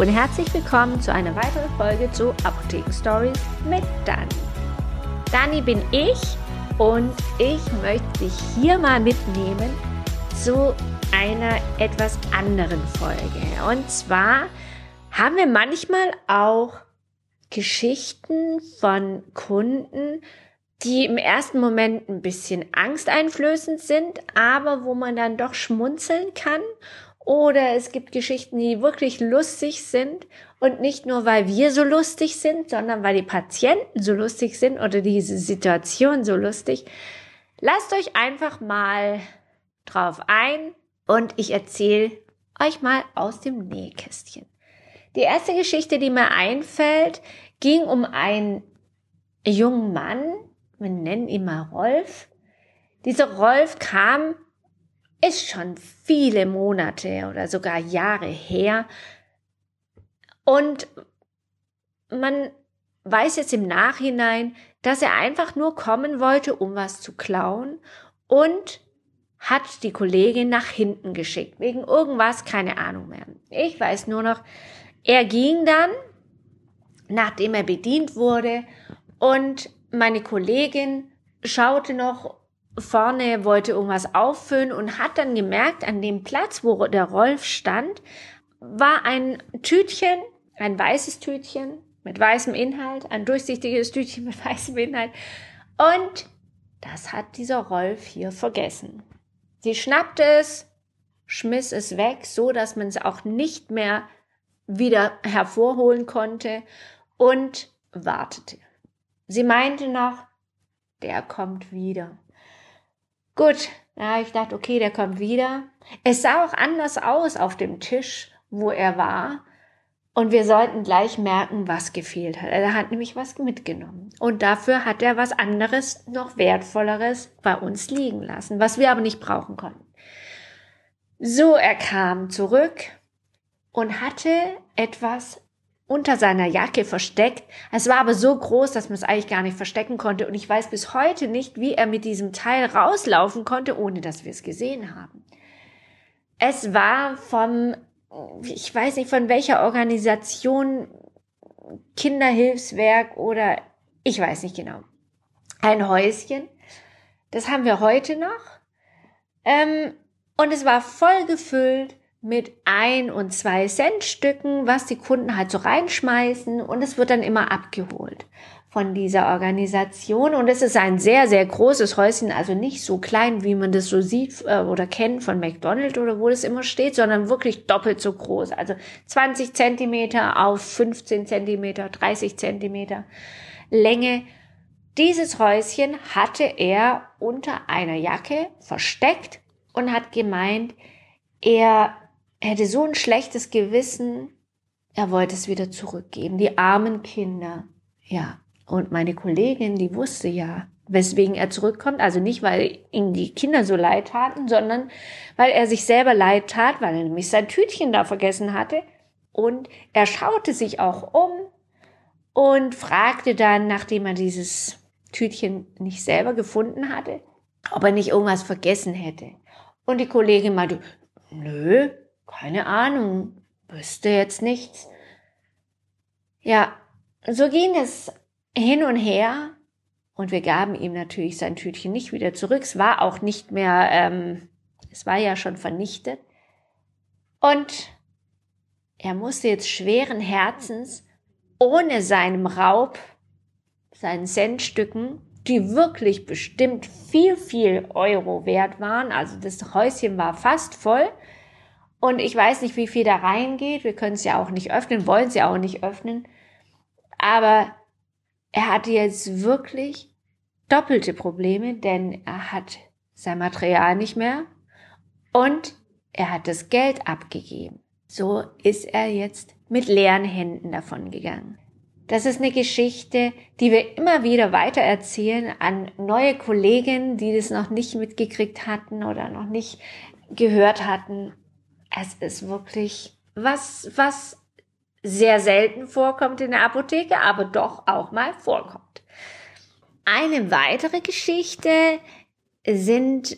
Und herzlich willkommen zu einer weiteren Folge zu Apotheken Stories mit Dani. Dani bin ich und ich möchte dich hier mal mitnehmen zu einer etwas anderen Folge. Und zwar haben wir manchmal auch Geschichten von Kunden, die im ersten Moment ein bisschen angsteinflößend sind, aber wo man dann doch schmunzeln kann. Oder es gibt Geschichten, die wirklich lustig sind und nicht nur, weil wir so lustig sind, sondern weil die Patienten so lustig sind oder diese Situation so lustig. Lasst euch einfach mal drauf ein und ich erzähle euch mal aus dem Nähkästchen. Die erste Geschichte, die mir einfällt, ging um einen jungen Mann, wir nennen ihn mal Rolf. Dieser Rolf kam, ist schon viele Monate oder sogar Jahre her. Und man weiß jetzt im Nachhinein, dass er einfach nur kommen wollte, um was zu klauen und hat die Kollegin nach hinten geschickt, wegen irgendwas, keine Ahnung mehr. Ich weiß nur noch, er ging dann, nachdem er bedient wurde, und meine Kollegin schaute noch vorne, wollte irgendwas auffüllen und hat dann gemerkt, an dem Platz, wo der Rolf stand, war ein Tütchen, ein weißes Tütchen mit weißem Inhalt, ein durchsichtiges Tütchen mit weißem Inhalt. Und das hat dieser Rolf hier vergessen. Sie schnappte es, schmiss es weg, so dass man es auch nicht mehr wieder hervorholen konnte und wartete. Sie meinte noch, der kommt wieder. Gut, ja, ich dachte, okay, der kommt wieder. Es sah auch anders aus auf dem Tisch, wo er war. Und wir sollten gleich merken, was gefehlt hat. Er hat nämlich was mitgenommen. Und dafür hat er was anderes, noch wertvolleres bei uns liegen lassen, was wir aber nicht brauchen konnten. So, er kam zurück und hatte etwas unter seiner Jacke versteckt. Es war aber so groß, dass man es eigentlich gar nicht verstecken konnte. Und ich weiß bis heute nicht, wie er mit diesem Teil rauslaufen konnte, ohne dass wir es gesehen haben. Es war vom, ich weiß nicht von welcher Organisation, Kinderhilfswerk oder ich weiß nicht genau. Ein Häuschen. Das haben wir heute noch. Ähm, und es war voll gefüllt mit ein und zwei Cent Stücken, was die Kunden halt so reinschmeißen und es wird dann immer abgeholt von dieser Organisation und es ist ein sehr, sehr großes Häuschen, also nicht so klein, wie man das so sieht äh, oder kennt von McDonald's oder wo das immer steht, sondern wirklich doppelt so groß, also 20 Zentimeter auf 15 Zentimeter, 30 Zentimeter Länge. Dieses Häuschen hatte er unter einer Jacke versteckt und hat gemeint, er er hatte so ein schlechtes Gewissen, er wollte es wieder zurückgeben. Die armen Kinder. Ja. Und meine Kollegin, die wusste ja, weswegen er zurückkommt. Also nicht, weil ihm die Kinder so leid taten, sondern weil er sich selber leid tat, weil er nämlich sein Tütchen da vergessen hatte. Und er schaute sich auch um und fragte dann, nachdem er dieses Tütchen nicht selber gefunden hatte, ob er nicht irgendwas vergessen hätte. Und die Kollegin meinte, nö, keine Ahnung, wüsste jetzt nichts. Ja, so ging es hin und her und wir gaben ihm natürlich sein Tütchen nicht wieder zurück. Es war auch nicht mehr, ähm, es war ja schon vernichtet. Und er musste jetzt schweren Herzens ohne seinem Raub, seinen Centstücken, die wirklich bestimmt viel, viel Euro wert waren, also das Häuschen war fast voll, und ich weiß nicht, wie viel da reingeht. Wir können es ja auch nicht öffnen, wollen es ja auch nicht öffnen. Aber er hatte jetzt wirklich doppelte Probleme, denn er hat sein Material nicht mehr und er hat das Geld abgegeben. So ist er jetzt mit leeren Händen davon gegangen. Das ist eine Geschichte, die wir immer wieder weitererzählen an neue Kollegen, die das noch nicht mitgekriegt hatten oder noch nicht gehört hatten es ist wirklich was, was sehr selten vorkommt in der Apotheke, aber doch auch mal vorkommt. Eine weitere Geschichte sind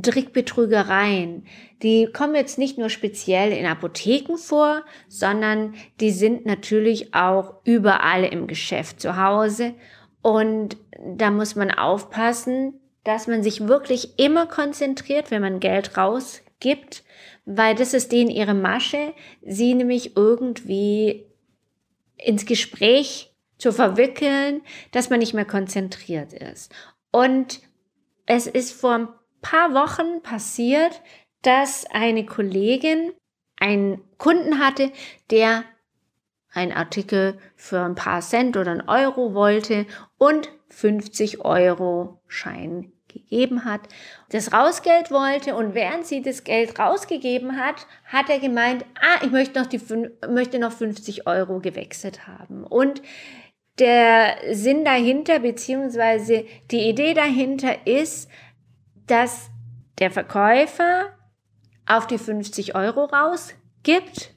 Trickbetrügereien. die kommen jetzt nicht nur speziell in Apotheken vor, sondern die sind natürlich auch überall im Geschäft zu Hause. Und da muss man aufpassen, dass man sich wirklich immer konzentriert, wenn man Geld rausgibt, weil das ist denen ihre Masche, sie nämlich irgendwie ins Gespräch zu verwickeln, dass man nicht mehr konzentriert ist. Und es ist vor ein paar Wochen passiert, dass eine Kollegin einen Kunden hatte, der einen Artikel für ein paar Cent oder einen Euro wollte und 50 Euro Schein gegeben hat, das Rausgeld wollte und während sie das Geld rausgegeben hat, hat er gemeint, ah, ich möchte noch, die, möchte noch 50 Euro gewechselt haben. Und der Sinn dahinter, beziehungsweise die Idee dahinter ist, dass der Verkäufer auf die 50 Euro rausgibt.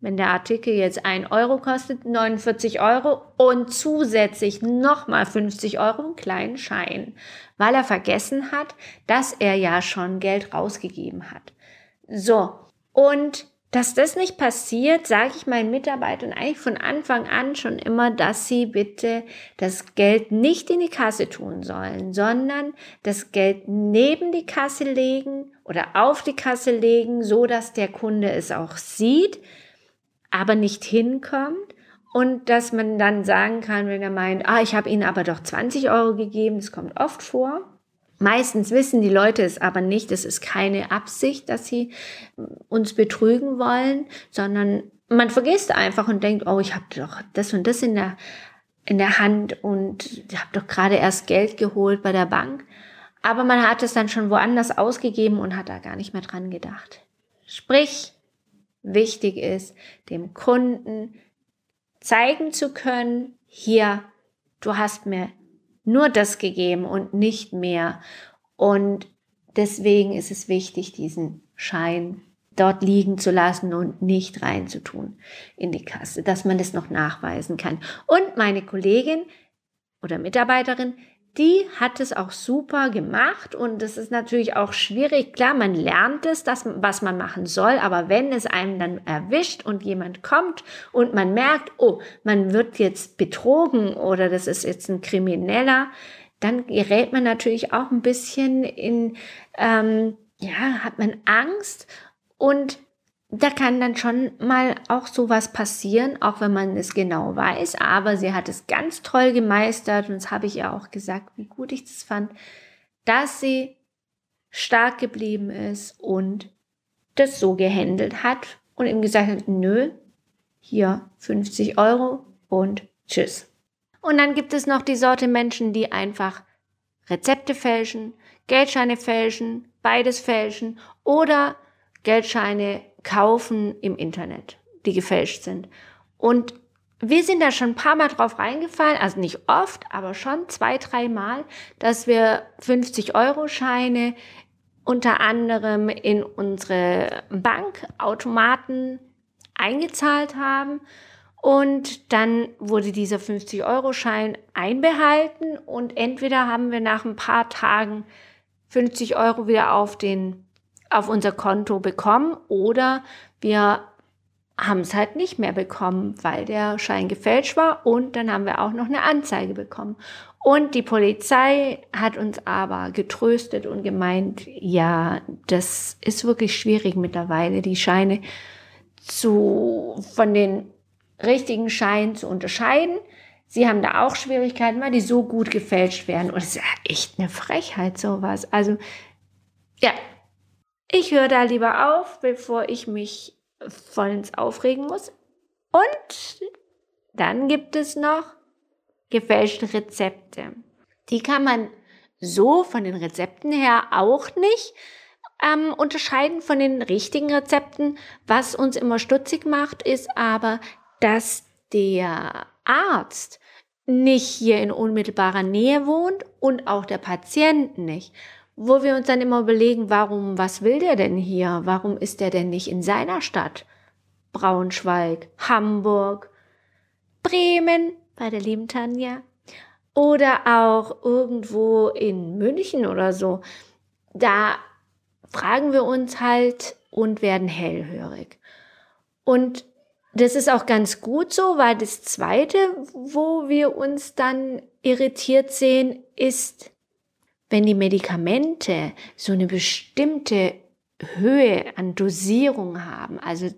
Wenn der Artikel jetzt 1 Euro kostet, 49 Euro und zusätzlich nochmal 50 Euro einen kleinen Schein, weil er vergessen hat, dass er ja schon Geld rausgegeben hat. So, und dass das nicht passiert, sage ich meinen Mitarbeitern eigentlich von Anfang an schon immer, dass sie bitte das Geld nicht in die Kasse tun sollen, sondern das Geld neben die Kasse legen oder auf die Kasse legen, so dass der Kunde es auch sieht, aber nicht hinkommt und dass man dann sagen kann, wenn er meint, ah, ich habe Ihnen aber doch 20 Euro gegeben, das kommt oft vor, Meistens wissen die Leute es aber nicht. Es ist keine Absicht, dass sie uns betrügen wollen, sondern man vergisst einfach und denkt, oh, ich habe doch das und das in der, in der Hand und habe doch gerade erst Geld geholt bei der Bank. Aber man hat es dann schon woanders ausgegeben und hat da gar nicht mehr dran gedacht. Sprich, wichtig ist, dem Kunden zeigen zu können, hier, du hast mir nur das gegeben und nicht mehr. Und deswegen ist es wichtig, diesen Schein dort liegen zu lassen und nicht reinzutun in die Kasse, dass man das noch nachweisen kann. Und meine Kollegin oder Mitarbeiterin, die hat es auch super gemacht und es ist natürlich auch schwierig. Klar, man lernt es, das, was man machen soll, aber wenn es einem dann erwischt und jemand kommt und man merkt, oh, man wird jetzt betrogen oder das ist jetzt ein Krimineller, dann gerät man natürlich auch ein bisschen in, ähm, ja, hat man Angst und da kann dann schon mal auch sowas passieren, auch wenn man es genau weiß. Aber sie hat es ganz toll gemeistert und das habe ich ihr auch gesagt, wie gut ich das fand, dass sie stark geblieben ist und das so gehandelt hat und ihm gesagt hat, nö, hier 50 Euro und tschüss. Und dann gibt es noch die Sorte Menschen, die einfach Rezepte fälschen, Geldscheine fälschen, beides fälschen oder Geldscheine kaufen im Internet, die gefälscht sind. Und wir sind da schon ein paar Mal drauf reingefallen, also nicht oft, aber schon zwei, drei Mal, dass wir 50-Euro-Scheine unter anderem in unsere Bankautomaten eingezahlt haben. Und dann wurde dieser 50-Euro-Schein einbehalten und entweder haben wir nach ein paar Tagen 50 Euro wieder auf den auf unser Konto bekommen oder wir haben es halt nicht mehr bekommen, weil der Schein gefälscht war und dann haben wir auch noch eine Anzeige bekommen. Und die Polizei hat uns aber getröstet und gemeint, ja, das ist wirklich schwierig mittlerweile, die Scheine zu, von den richtigen Scheinen zu unterscheiden. Sie haben da auch Schwierigkeiten, weil die so gut gefälscht werden. Und es ist ja echt eine Frechheit, sowas. Also, ja, ich höre da lieber auf, bevor ich mich vollends aufregen muss. Und dann gibt es noch gefälschte Rezepte. Die kann man so von den Rezepten her auch nicht ähm, unterscheiden von den richtigen Rezepten. Was uns immer stutzig macht, ist aber, dass der Arzt nicht hier in unmittelbarer Nähe wohnt und auch der Patient nicht wo wir uns dann immer überlegen, warum, was will der denn hier? Warum ist der denn nicht in seiner Stadt? Braunschweig, Hamburg, Bremen bei der lieben Tanja oder auch irgendwo in München oder so. Da fragen wir uns halt und werden hellhörig. Und das ist auch ganz gut so, weil das Zweite, wo wir uns dann irritiert sehen, ist, wenn die Medikamente so eine bestimmte Höhe an Dosierung haben, also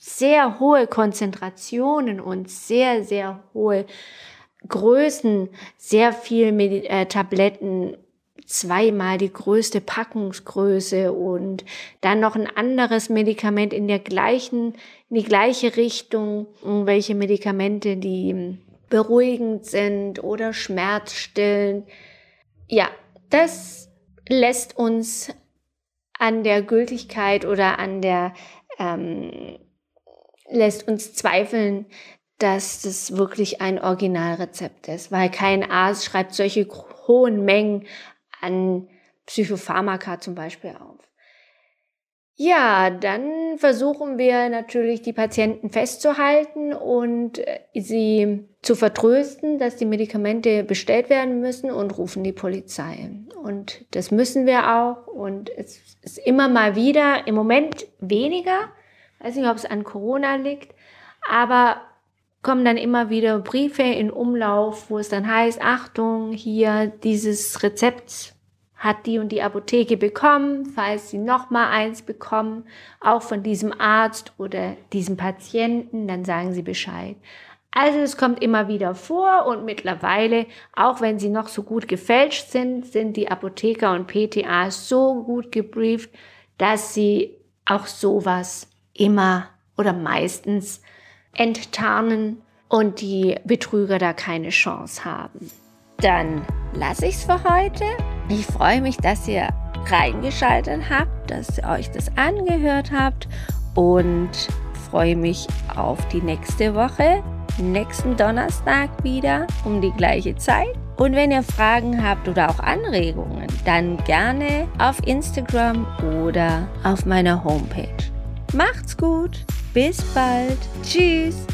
sehr hohe Konzentrationen und sehr, sehr hohe Größen, sehr viel Medi äh, Tabletten, zweimal die größte Packungsgröße und dann noch ein anderes Medikament in der gleichen, in die gleiche Richtung, welche Medikamente, die beruhigend sind oder schmerzstillend. Ja, das lässt uns an der Gültigkeit oder an der ähm, lässt uns zweifeln, dass das wirklich ein Originalrezept ist, weil kein Arzt schreibt solche hohen Mengen an Psychopharmaka zum Beispiel auf. Ja, dann versuchen wir natürlich die Patienten festzuhalten und äh, sie zu vertrösten, dass die Medikamente bestellt werden müssen und rufen die Polizei. Und das müssen wir auch. Und es ist immer mal wieder, im Moment weniger, weiß nicht, ob es an Corona liegt, aber kommen dann immer wieder Briefe in Umlauf, wo es dann heißt, Achtung, hier dieses Rezept hat die und die Apotheke bekommen, falls sie noch mal eins bekommen, auch von diesem Arzt oder diesem Patienten, dann sagen sie Bescheid. Also es kommt immer wieder vor und mittlerweile, auch wenn sie noch so gut gefälscht sind, sind die Apotheker und PTA so gut gebrieft, dass sie auch sowas immer oder meistens enttarnen und die Betrüger da keine Chance haben. Dann lasse ich es für heute. Ich freue mich, dass ihr reingeschaltet habt, dass ihr euch das angehört habt und freue mich auf die nächste Woche, nächsten Donnerstag wieder um die gleiche Zeit. Und wenn ihr Fragen habt oder auch Anregungen, dann gerne auf Instagram oder auf meiner Homepage. Macht's gut, bis bald, tschüss.